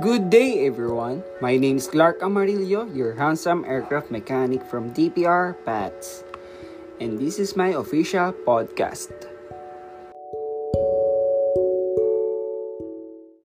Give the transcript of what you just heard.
Good day, everyone. My name is Clark Amarillo, your handsome aircraft mechanic from DPR PATS. And this is my official podcast.